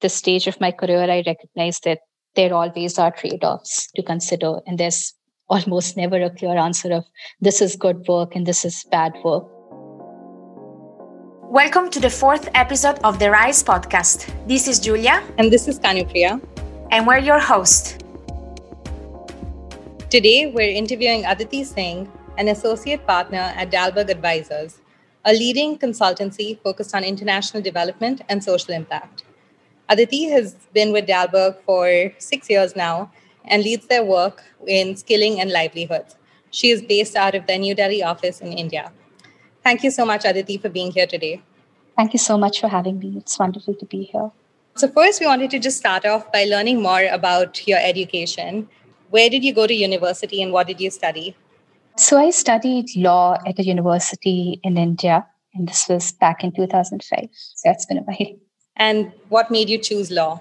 this stage of my career, I recognize that there always are trade offs to consider. And there's almost never a clear answer of this is good work and this is bad work. Welcome to the fourth episode of the Rise podcast. This is Julia. And this is Kanupriya. And we're your host. Today, we're interviewing Aditi Singh, an associate partner at Dalberg Advisors, a leading consultancy focused on international development and social impact. Aditi has been with Dalberg for six years now and leads their work in skilling and livelihoods. She is based out of their New Delhi office in India. Thank you so much, Aditi, for being here today. Thank you so much for having me. It's wonderful to be here. So, first, we wanted to just start off by learning more about your education. Where did you go to university and what did you study? So, I studied law at a university in India, and this was back in 2005. So, it's been a while. And what made you choose law?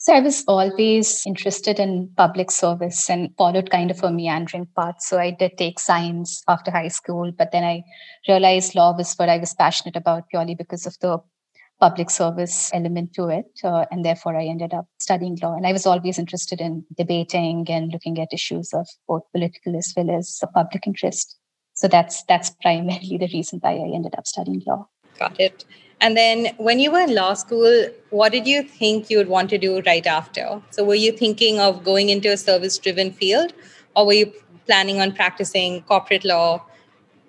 So I was always interested in public service and followed kind of a meandering path. So I did take science after high school, but then I realized law was what I was passionate about purely because of the public service element to it. Uh, and therefore, I ended up studying law. And I was always interested in debating and looking at issues of both political as well as public interest. So that's that's primarily the reason why I ended up studying law. Got it. And then when you were in law school, what did you think you would want to do right after? So were you thinking of going into a service driven field or were you planning on practicing corporate law?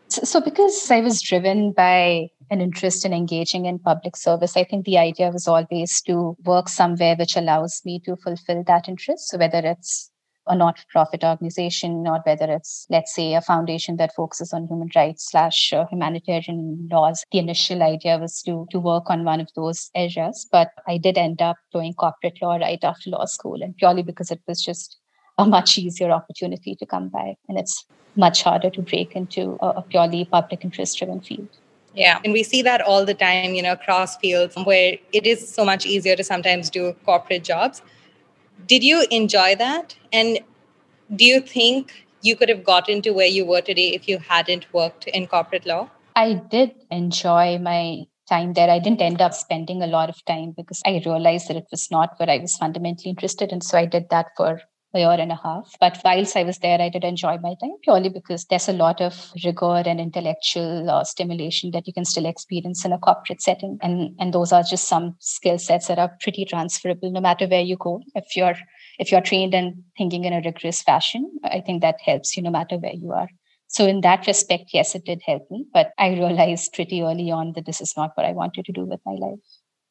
So, because I was driven by an interest in engaging in public service, I think the idea was always to work somewhere which allows me to fulfill that interest. So whether it's a not-for-profit organization or whether it's let's say a foundation that focuses on human rights slash uh, humanitarian laws the initial idea was to to work on one of those areas but i did end up doing corporate law right after law school and purely because it was just a much easier opportunity to come by and it's much harder to break into a, a purely public interest driven field yeah. And we see that all the time, you know, across fields where it is so much easier to sometimes do corporate jobs. Did you enjoy that? And do you think you could have gotten to where you were today if you hadn't worked in corporate law? I did enjoy my time there. I didn't end up spending a lot of time because I realized that it was not what I was fundamentally interested in. So I did that for a year and a half. But whilst I was there, I did enjoy my time purely because there's a lot of rigor and intellectual uh, stimulation that you can still experience in a corporate setting. And, and those are just some skill sets that are pretty transferable no matter where you go. If you're if you're trained and thinking in a rigorous fashion, I think that helps you no matter where you are. So in that respect, yes, it did help me. But I realized pretty early on that this is not what I wanted to do with my life.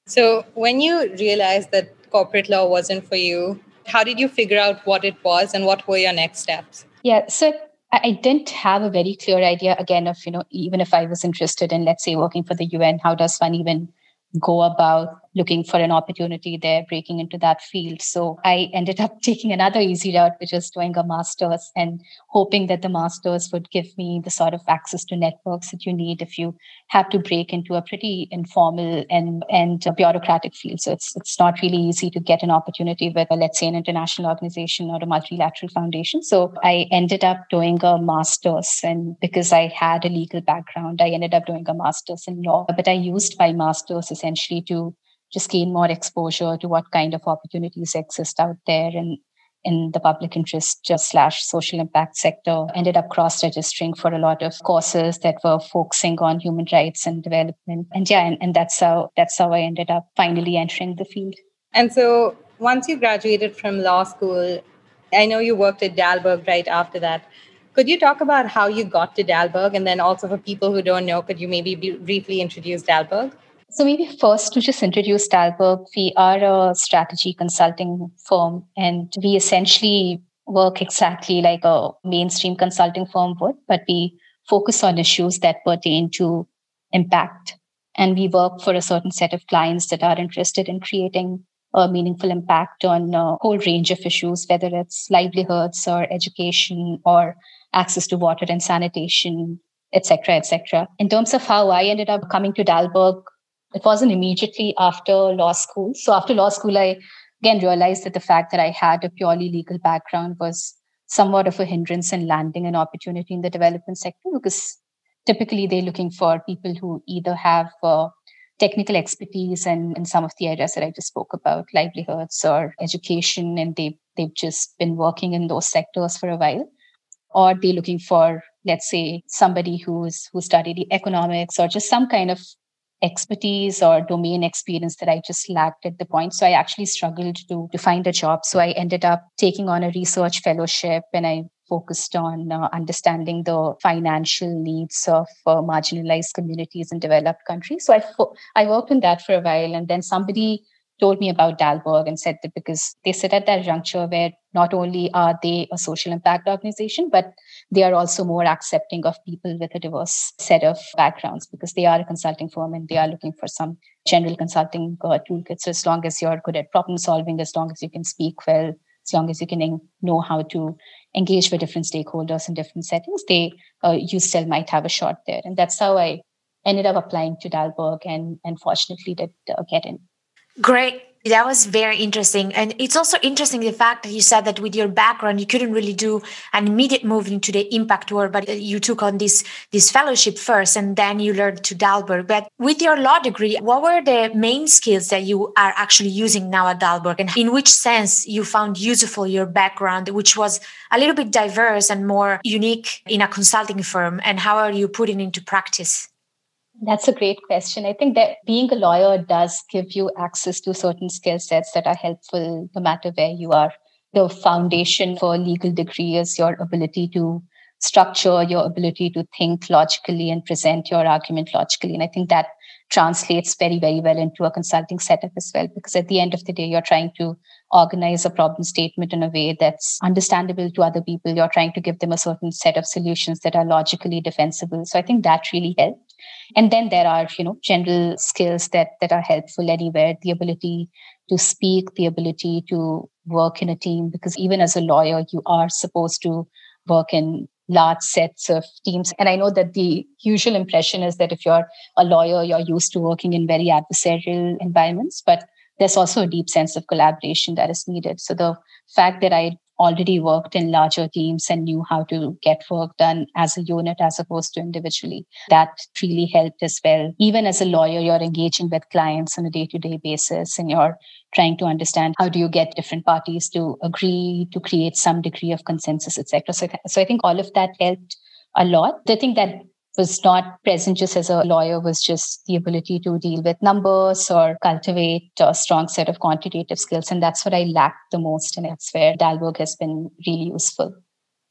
So when you realized that corporate law wasn't for you, how did you figure out what it was and what were your next steps? Yeah, so I didn't have a very clear idea again of, you know, even if I was interested in, let's say, working for the UN, how does one even go about looking for an opportunity there, breaking into that field. So I ended up taking another easy route, which was doing a master's and hoping that the master's would give me the sort of access to networks that you need if you have to break into a pretty informal and and bureaucratic field. So it's it's not really easy to get an opportunity with, let's say, an international organization or a multilateral foundation. So I ended up doing a master's, and because I had a legal background, I ended up doing a master's in law. But I used my master's essentially to just gain more exposure to what kind of opportunities exist out there and in the public interest just slash social impact sector. Ended up cross registering for a lot of courses that were focusing on human rights and development. And yeah and, and that's how that's how i ended up finally entering the field. And so once you graduated from law school i know you worked at dalberg right after that. Could you talk about how you got to dalberg and then also for people who don't know could you maybe briefly introduce dalberg so maybe first to just introduce Dalberg, we are a strategy consulting firm and we essentially work exactly like a mainstream consulting firm would, but we focus on issues that pertain to impact. And we work for a certain set of clients that are interested in creating a meaningful impact on a whole range of issues, whether it's livelihoods or education or access to water and sanitation, etc., etc. In terms of how I ended up coming to Dalberg, it wasn't immediately after law school. So after law school, I again realized that the fact that I had a purely legal background was somewhat of a hindrance in landing an opportunity in the development sector because typically they're looking for people who either have uh, technical expertise and in some of the areas that I just spoke about, livelihoods or education, and they they've just been working in those sectors for a while. Or they're looking for, let's say, somebody who's who studied economics or just some kind of expertise or domain experience that I just lacked at the point. So I actually struggled to, to find a job. So I ended up taking on a research fellowship and I focused on uh, understanding the financial needs of uh, marginalized communities in developed countries. So I, fo- I worked in that for a while. And then somebody told me about Dalberg and said that because they sit at that juncture where not only are they a social impact organization, but they are also more accepting of people with a diverse set of backgrounds because they are a consulting firm and they are looking for some general consulting uh, toolkits. So as long as you're good at problem solving, as long as you can speak well, as long as you can know how to engage with different stakeholders in different settings, they uh, you still might have a shot there. And that's how I ended up applying to Dalberg and and fortunately did uh, get in. Great. That was very interesting. And it's also interesting the fact that you said that with your background, you couldn't really do an immediate move into the impact world, but you took on this, this fellowship first and then you learned to Dalberg. But with your law degree, what were the main skills that you are actually using now at Dalberg and in which sense you found useful your background, which was a little bit diverse and more unique in a consulting firm? And how are you putting into practice? That's a great question. I think that being a lawyer does give you access to certain skill sets that are helpful no matter where you are. The foundation for a legal degree is your ability to structure, your ability to think logically and present your argument logically. And I think that translates very, very well into a consulting setup as well, because at the end of the day, you're trying to organize a problem statement in a way that's understandable to other people. You're trying to give them a certain set of solutions that are logically defensible. So I think that really helped. And then there are, you know, general skills that that are helpful anywhere. The ability to speak, the ability to work in a team, because even as a lawyer, you are supposed to work in large sets of teams. And I know that the usual impression is that if you're a lawyer, you're used to working in very adversarial environments, but there's also a deep sense of collaboration that is needed. So the fact that I already worked in larger teams and knew how to get work done as a unit as opposed to individually. That really helped as well. Even as a lawyer, you're engaging with clients on a day to day basis and you're trying to understand how do you get different parties to agree to create some degree of consensus, etc. So, so I think all of that helped a lot. The thing that was not present just as a lawyer was just the ability to deal with numbers or cultivate a strong set of quantitative skills. And that's what I lacked the most. And that's where Dalberg has been really useful.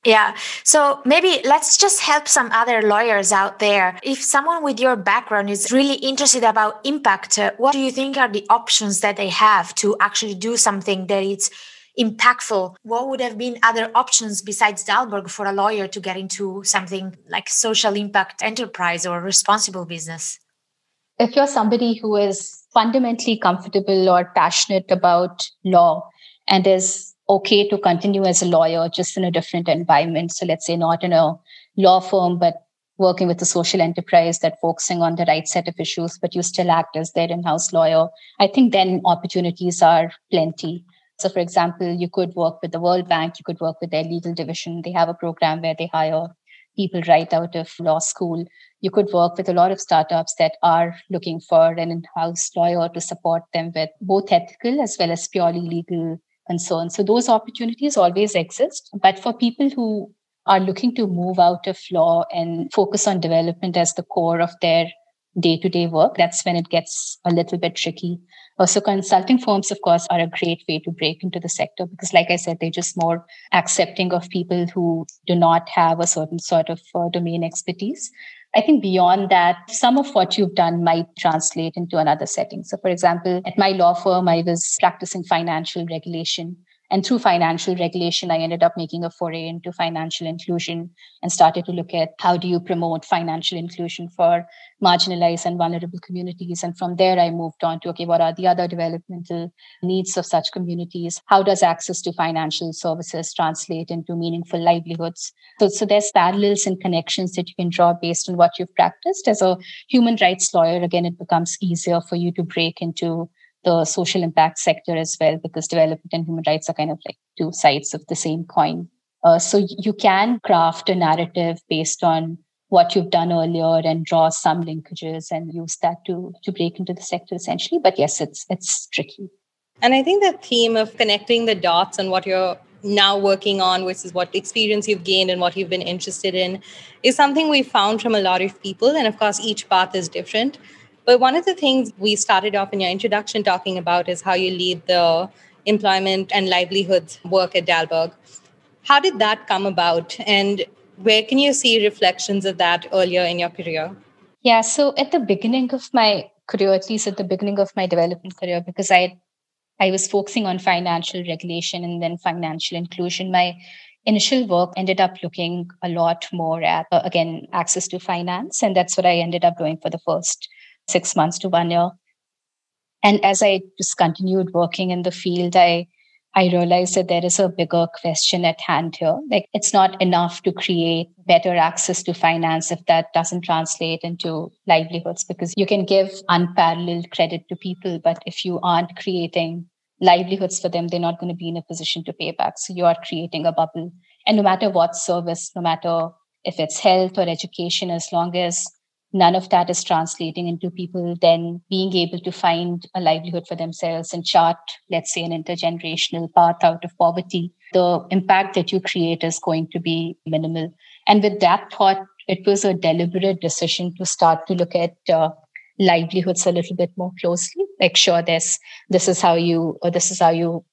Yeah. So maybe let's just help some other lawyers out there. If someone with your background is really interested about impact, uh, what do you think are the options that they have to actually do something that it's impactful, what would have been other options besides Dalberg for a lawyer to get into something like social impact enterprise or responsible business? If you're somebody who is fundamentally comfortable or passionate about law and is okay to continue as a lawyer just in a different environment, so let's say not in a law firm, but working with a social enterprise that focusing on the right set of issues, but you still act as their in-house lawyer, I think then opportunities are plenty. So, for example, you could work with the World Bank, you could work with their legal division. They have a program where they hire people right out of law school. You could work with a lot of startups that are looking for an in house lawyer to support them with both ethical as well as purely legal concerns. So, those opportunities always exist. But for people who are looking to move out of law and focus on development as the core of their day to day work, that's when it gets a little bit tricky. Also, consulting firms, of course, are a great way to break into the sector because, like I said, they're just more accepting of people who do not have a certain sort of uh, domain expertise. I think beyond that, some of what you've done might translate into another setting. So, for example, at my law firm, I was practicing financial regulation. And through financial regulation, I ended up making a foray into financial inclusion and started to look at how do you promote financial inclusion for marginalized and vulnerable communities. And from there, I moved on to, okay, what are the other developmental needs of such communities? How does access to financial services translate into meaningful livelihoods? So, so there's parallels and connections that you can draw based on what you've practiced. As a human rights lawyer, again, it becomes easier for you to break into the social impact sector as well, because development and human rights are kind of like two sides of the same coin. Uh, so you can craft a narrative based on what you've done earlier and draw some linkages and use that to to break into the sector essentially. But yes, it's it's tricky. And I think the theme of connecting the dots and what you're now working on versus what experience you've gained and what you've been interested in is something we found from a lot of people. And of course, each path is different. But one of the things we started off in your introduction talking about is how you lead the employment and livelihoods work at Dalberg. How did that come about? And where can you see reflections of that earlier in your career? Yeah, so at the beginning of my career, at least at the beginning of my development career, because I I was focusing on financial regulation and then financial inclusion. My initial work ended up looking a lot more at uh, again access to finance, and that's what I ended up doing for the first six months to one year. And as I just continued working in the field, I I realized that there is a bigger question at hand here. Like it's not enough to create better access to finance if that doesn't translate into livelihoods because you can give unparalleled credit to people, but if you aren't creating livelihoods for them, they're not going to be in a position to pay back. So you are creating a bubble. And no matter what service, no matter if it's health or education, as long as none of that is translating into people then being able to find a livelihood for themselves and chart, let's say, an intergenerational path out of poverty, the impact that you create is going to be minimal. And with that thought, it was a deliberate decision to start to look at uh, livelihoods a little bit more closely. Like, sure, this this is how you, or this is how you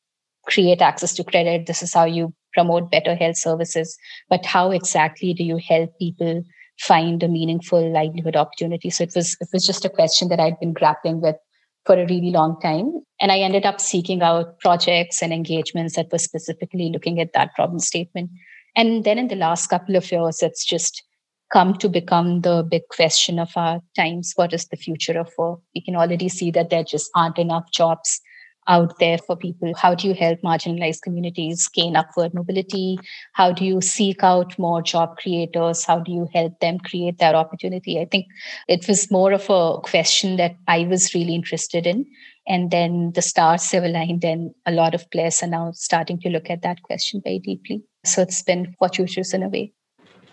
create access to credit. This is how you promote better health services. But how exactly do you help people find a meaningful livelihood opportunity. So it was it was just a question that I'd been grappling with for a really long time. And I ended up seeking out projects and engagements that were specifically looking at that problem statement. And then in the last couple of years, it's just come to become the big question of our times. What is the future of work? We can already see that there just aren't enough jobs out there for people? How do you help marginalized communities gain upward mobility? How do you seek out more job creators? How do you help them create that opportunity? I think it was more of a question that I was really interested in. And then the stars have aligned, and a lot of players are now starting to look at that question very deeply. So it's been fortuitous in a way.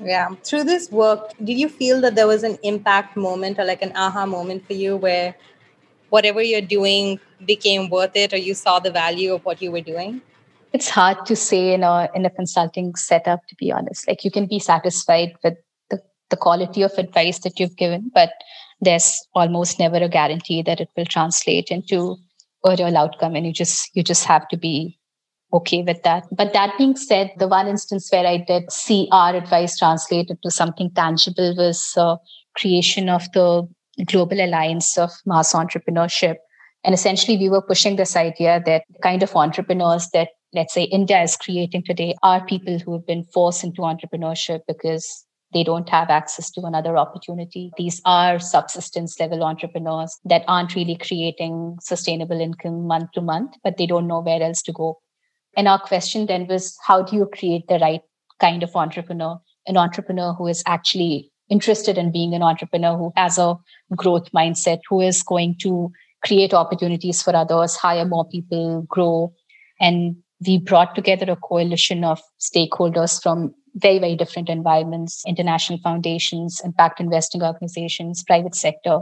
Yeah. Through this work, did you feel that there was an impact moment or like an aha moment for you where whatever you're doing became worth it or you saw the value of what you were doing? It's hard to say in a in a consulting setup, to be honest. Like you can be satisfied with the, the quality of advice that you've given, but there's almost never a guarantee that it will translate into a real outcome. And you just you just have to be okay with that. But that being said, the one instance where I did see our advice translated to something tangible was uh, creation of the Global Alliance of Mass Entrepreneurship. And essentially, we were pushing this idea that the kind of entrepreneurs that, let's say, India is creating today are people who have been forced into entrepreneurship because they don't have access to another opportunity. These are subsistence level entrepreneurs that aren't really creating sustainable income month to month, but they don't know where else to go. And our question then was how do you create the right kind of entrepreneur? An entrepreneur who is actually interested in being an entrepreneur, who has a growth mindset, who is going to create opportunities for others, hire more people, grow. And we brought together a coalition of stakeholders from very, very different environments, international foundations, impact investing organizations, private sector.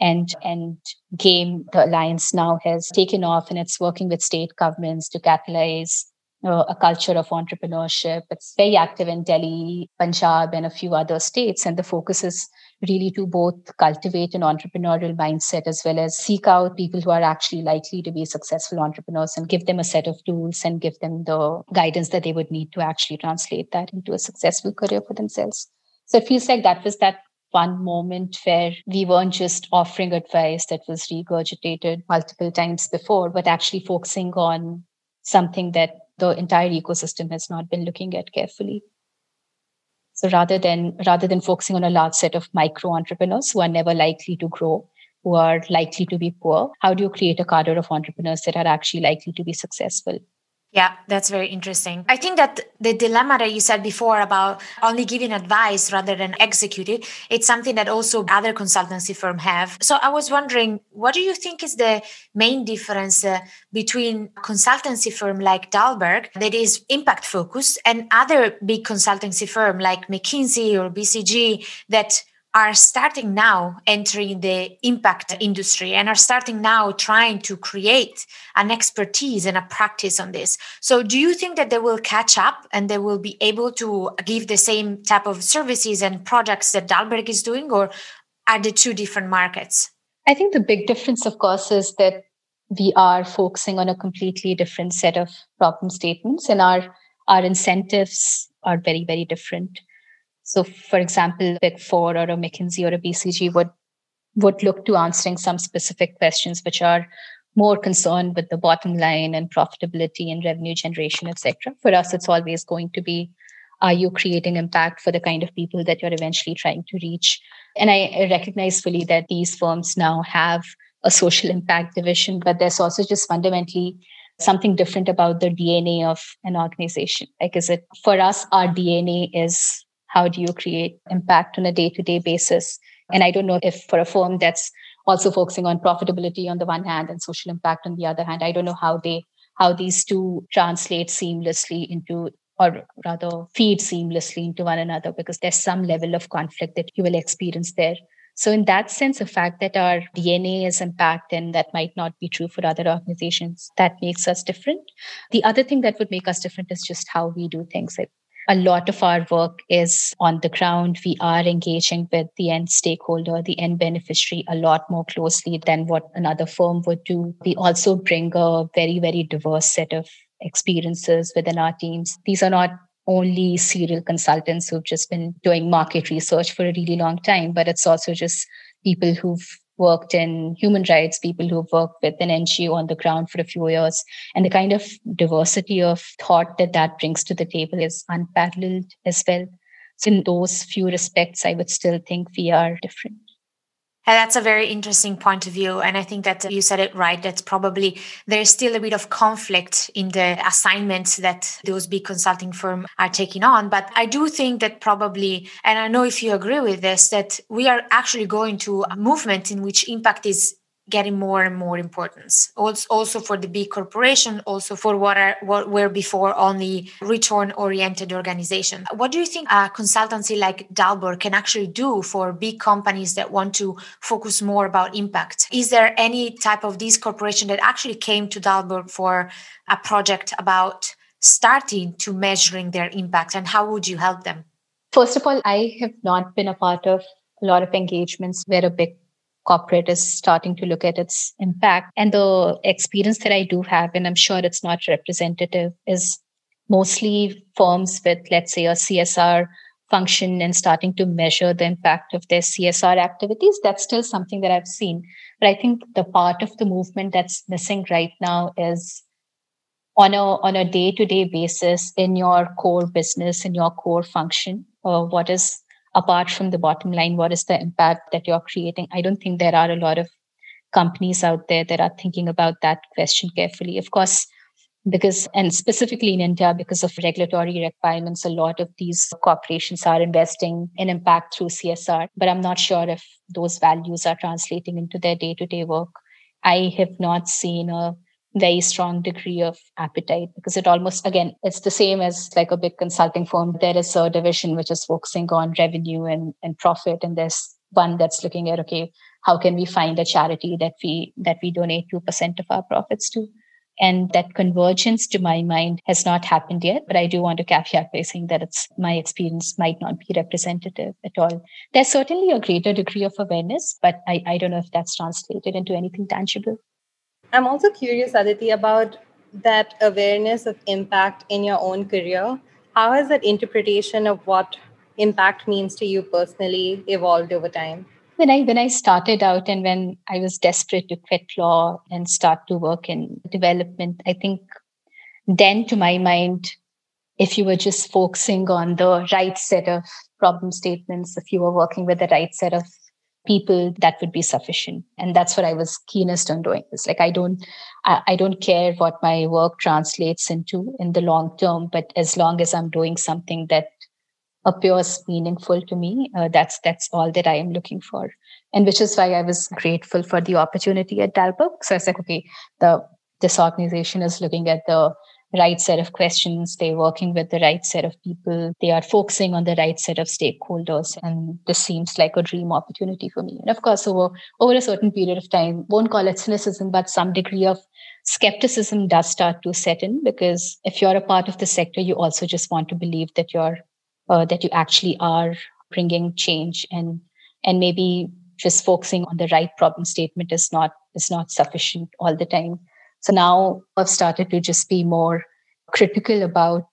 And, and GAME, the alliance now has taken off and it's working with state governments to catalyze a culture of entrepreneurship. It's very active in Delhi, Punjab, and a few other states. And the focus is really to both cultivate an entrepreneurial mindset as well as seek out people who are actually likely to be successful entrepreneurs and give them a set of tools and give them the guidance that they would need to actually translate that into a successful career for themselves. So it feels like that was that one moment where we weren't just offering advice that was regurgitated multiple times before, but actually focusing on something that the entire ecosystem has not been looking at carefully. So rather than rather than focusing on a large set of micro entrepreneurs who are never likely to grow, who are likely to be poor, how do you create a cadre of entrepreneurs that are actually likely to be successful? Yeah, that's very interesting. I think that the dilemma that you said before about only giving advice rather than execute it, it's something that also other consultancy firms have. So I was wondering, what do you think is the main difference uh, between consultancy firm like Dalberg that is impact focused and other big consultancy firm like McKinsey or BCG that are starting now entering the impact industry and are starting now trying to create an expertise and a practice on this. So, do you think that they will catch up and they will be able to give the same type of services and products that Dalberg is doing, or are the two different markets? I think the big difference, of course, is that we are focusing on a completely different set of problem statements, and our our incentives are very, very different. So, for example, Big Four or a McKinsey or a BCG would would look to answering some specific questions which are more concerned with the bottom line and profitability and revenue generation, etc. For us, it's always going to be are you creating impact for the kind of people that you're eventually trying to reach? And I recognize fully that these firms now have a social impact division, but there's also just fundamentally something different about the DNA of an organization. Like, is it for us, our DNA is how do you create impact on a day to day basis? And I don't know if for a firm that's also focusing on profitability on the one hand and social impact on the other hand, I don't know how they how these two translate seamlessly into or rather feed seamlessly into one another because there's some level of conflict that you will experience there. So, in that sense, the fact that our DNA is impact and that might not be true for other organizations, that makes us different. The other thing that would make us different is just how we do things. A lot of our work is on the ground. We are engaging with the end stakeholder, the end beneficiary, a lot more closely than what another firm would do. We also bring a very, very diverse set of experiences within our teams. These are not only serial consultants who've just been doing market research for a really long time, but it's also just people who've worked in human rights, people who've worked with an NGO on the ground for a few years. And the kind of diversity of thought that that brings to the table is unparalleled as well. So, in those few respects, I would still think we are different. That's a very interesting point of view. And I think that you said it right. That's probably there's still a bit of conflict in the assignments that those big consulting firms are taking on. But I do think that probably, and I know if you agree with this, that we are actually going to a movement in which impact is getting more and more importance. Also for the big corporation also for what are what were before only return oriented organization. What do you think a consultancy like dalberg can actually do for big companies that want to focus more about impact? Is there any type of this corporation that actually came to dalberg for a project about starting to measuring their impact and how would you help them? First of all i have not been a part of a lot of engagements where a big corporate is starting to look at its impact. And the experience that I do have, and I'm sure it's not representative, is mostly firms with, let's say, a CSR function and starting to measure the impact of their CSR activities. That's still something that I've seen. But I think the part of the movement that's missing right now is on a on a day-to-day basis in your core business, in your core function, or what is apart from the bottom line, what is the impact that you're creating? I don't think there are a lot of companies out there that are thinking about that question carefully. Of course, because, and specifically in India, because of regulatory requirements, a lot of these corporations are investing in impact through CSR. But I'm not sure if those values are translating into their day to day work. I have not seen a very strong degree of appetite because it almost again it's the same as like a big consulting firm. There is a division which is focusing on revenue and, and profit and there's one that's looking at okay how can we find a charity that we that we donate 2% of our profits to? And that convergence to my mind has not happened yet but i do want to caveat by saying that it's my experience might not be representative at all. There's certainly a greater degree of awareness but i, I don't know if that's translated into anything tangible I'm also curious, Aditi, about that awareness of impact in your own career. How has that interpretation of what impact means to you personally evolved over time? When I when I started out and when I was desperate to quit law and start to work in development, I think then to my mind, if you were just focusing on the right set of problem statements, if you were working with the right set of people that would be sufficient. And that's what i was keenest on doing. It's like i don't I, I, don't care what my work translates into in the long term but as long as i'm doing something that appears meaningful to me uh, that's that's all that i am looking for. And which is why i was grateful for the opportunity at dalberg. So i was like okay the this organization is looking at the right set of questions. They're working with the right set of people. They are focusing on the right set of stakeholders. And this seems like a dream opportunity for me. And of course, over, over a certain period of time, won't call it cynicism, but some degree of skepticism does start to set in because if you're a part of the sector, you also just want to believe that you're, uh, that you actually are bringing change and, and maybe just focusing on the right problem statement is not, is not sufficient all the time so now I've started to just be more critical about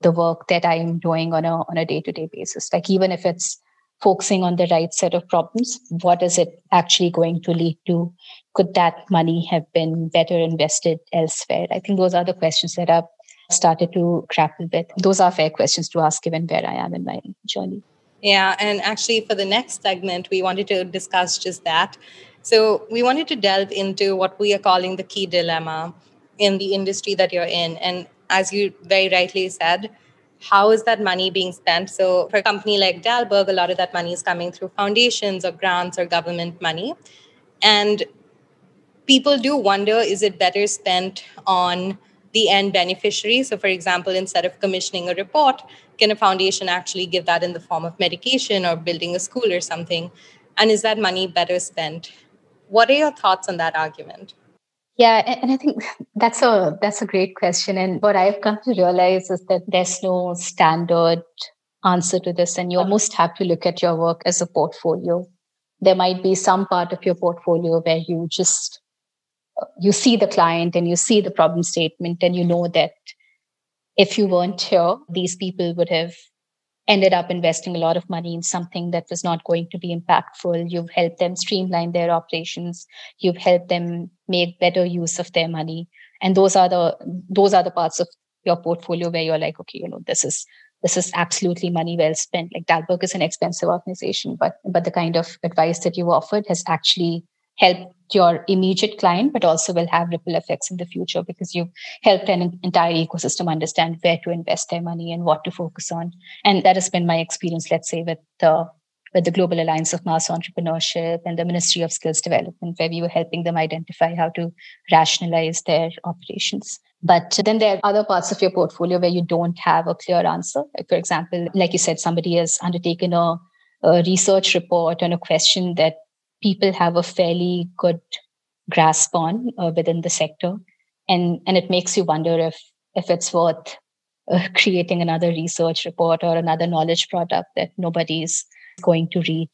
the work that I'm doing on a on a day-to-day basis. Like even if it's focusing on the right set of problems, what is it actually going to lead to? Could that money have been better invested elsewhere? I think those are the questions that I've started to grapple with. Those are fair questions to ask given where I am in my journey. Yeah, and actually for the next segment, we wanted to discuss just that. So we wanted to delve into what we are calling the key dilemma in the industry that you're in. And as you very rightly said, how is that money being spent? So for a company like Dalberg, a lot of that money is coming through foundations or grants or government money. And people do wonder is it better spent on the end beneficiary? So, for example, instead of commissioning a report, can a foundation actually give that in the form of medication or building a school or something? And is that money better spent what are your thoughts on that argument? Yeah, and I think that's a that's a great question. And what I've come to realize is that there's no standard answer to this, and you almost have to look at your work as a portfolio. There might be some part of your portfolio where you just you see the client and you see the problem statement, and you know that if you weren't here, these people would have ended up investing a lot of money in something that was not going to be impactful. You've helped them streamline their operations. You've helped them make better use of their money. And those are the those are the parts of your portfolio where you're like, okay, you know, this is this is absolutely money well spent. Like Dalberg is an expensive organization, but but the kind of advice that you offered has actually helped your immediate client, but also will have ripple effects in the future because you've helped an entire ecosystem understand where to invest their money and what to focus on. And that has been my experience, let's say, with the with the Global Alliance of Mass Entrepreneurship and the Ministry of Skills Development, where we were helping them identify how to rationalize their operations. But then there are other parts of your portfolio where you don't have a clear answer. For example, like you said, somebody has undertaken a, a research report on a question that people have a fairly good grasp on uh, within the sector. And and it makes you wonder if if it's worth uh, creating another research report or another knowledge product that nobody's going to read.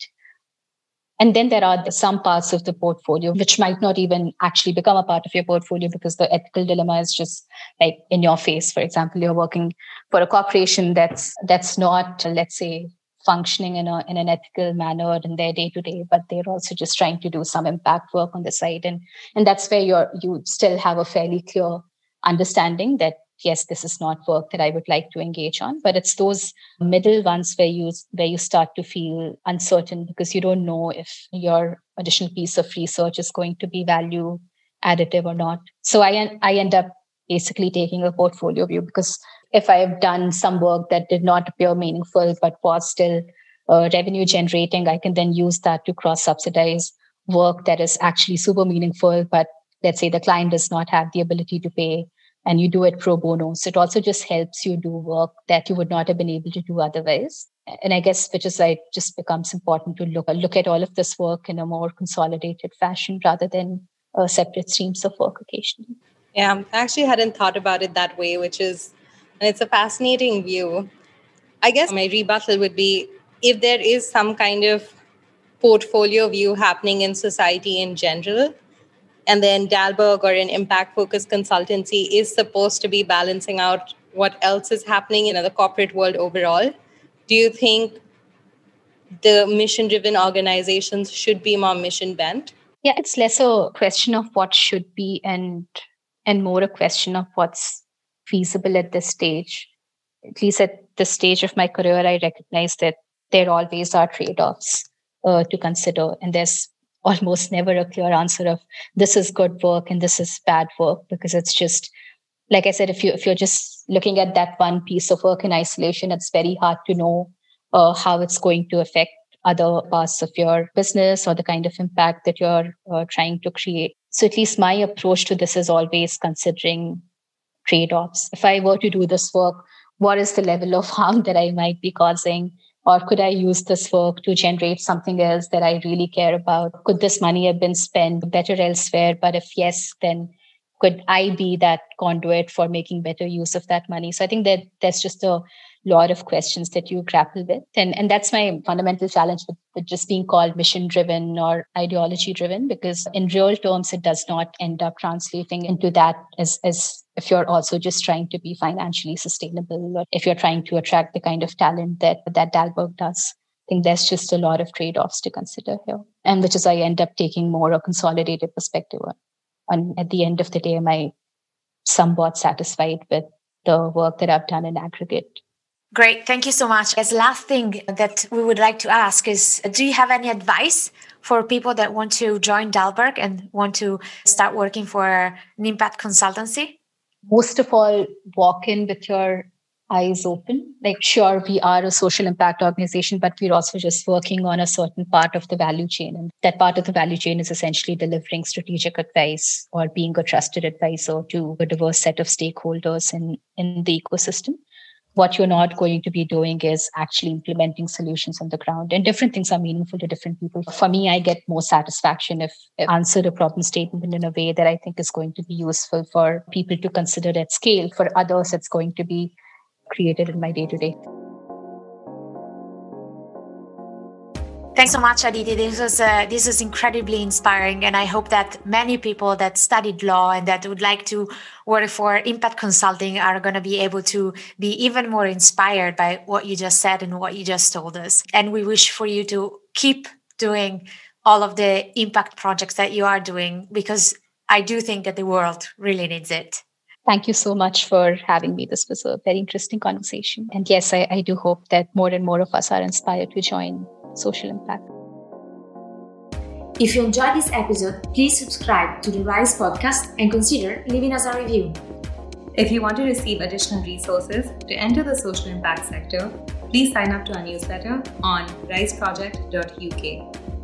And then there are some parts of the portfolio which might not even actually become a part of your portfolio because the ethical dilemma is just like in your face. For example you're working for a corporation that's that's not let's say functioning in, a, in an ethical manner in their day to day, but they're also just trying to do some impact work on the side. And, and that's where you're, you still have a fairly clear understanding that yes this is not work that i would like to engage on but it's those middle ones where you where you start to feel uncertain because you don't know if your additional piece of research is going to be value additive or not so i i end up basically taking a portfolio view because if I have done some work that did not appear meaningful but was still uh, revenue generating, I can then use that to cross subsidize work that is actually super meaningful, but let's say the client does not have the ability to pay and you do it pro bono. So it also just helps you do work that you would not have been able to do otherwise. And I guess which is like just becomes important to look look at all of this work in a more consolidated fashion rather than uh, separate streams of work occasionally. Yeah, I actually hadn't thought about it that way, which is it's a fascinating view. I guess my rebuttal would be if there is some kind of portfolio view happening in society in general, and then Dalberg or an impact focused consultancy is supposed to be balancing out what else is happening in the corporate world overall. Do you think the mission driven organizations should be more mission bent? Yeah, it's less a question of what should be and and more a question of what's feasible at this stage. At least at this stage of my career, I recognize that there always are trade offs. uh, to consider. And there's almost never a clear answer of this is good work and this is bad work because it's just like I said, if you if you're just looking at that one piece of work in isolation, it's very hard to know uh, how it's going to affect other parts of your business or the kind of impact that you're uh, trying to create. So at least my approach to this is always considering trade-offs. If I were to do this work, what is the level of harm that I might be causing? Or could I use this work to generate something else that I really care about? Could this money have been spent better elsewhere? But if yes, then could I be that conduit for making better use of that money? So I think that that's just a lot of questions that you grapple with. And, and that's my fundamental challenge with, with just being called mission driven or ideology driven, because in real terms, it does not end up translating into that as, as if you're also just trying to be financially sustainable or if you're trying to attract the kind of talent that, that Dalberg does. I think there's just a lot of trade offs to consider here. And which is I end up taking more a consolidated perspective on and at the end of the day, am I somewhat satisfied with the work that I've done in aggregate? Great. Thank you so much. As last thing that we would like to ask is do you have any advice for people that want to join Dalberg and want to start working for an impact consultancy? Most of all, walk in with your eyes open. Like, sure, we are a social impact organization, but we're also just working on a certain part of the value chain. And that part of the value chain is essentially delivering strategic advice or being a trusted advisor to a diverse set of stakeholders in, in the ecosystem. What you're not going to be doing is actually implementing solutions on the ground. And different things are meaningful to different people. For me, I get more satisfaction if I answer a problem statement in a way that I think is going to be useful for people to consider at scale. For others, it's going to be created in my day to day. Thanks so much, Aditi. This was uh, this is incredibly inspiring, and I hope that many people that studied law and that would like to work for impact consulting are going to be able to be even more inspired by what you just said and what you just told us. And we wish for you to keep doing all of the impact projects that you are doing because I do think that the world really needs it. Thank you so much for having me. This was a very interesting conversation. And yes, I, I do hope that more and more of us are inspired to join Social Impact. If you enjoyed this episode, please subscribe to the Rise podcast and consider leaving us a review. If you want to receive additional resources to enter the social impact sector, please sign up to our newsletter on riseproject.uk.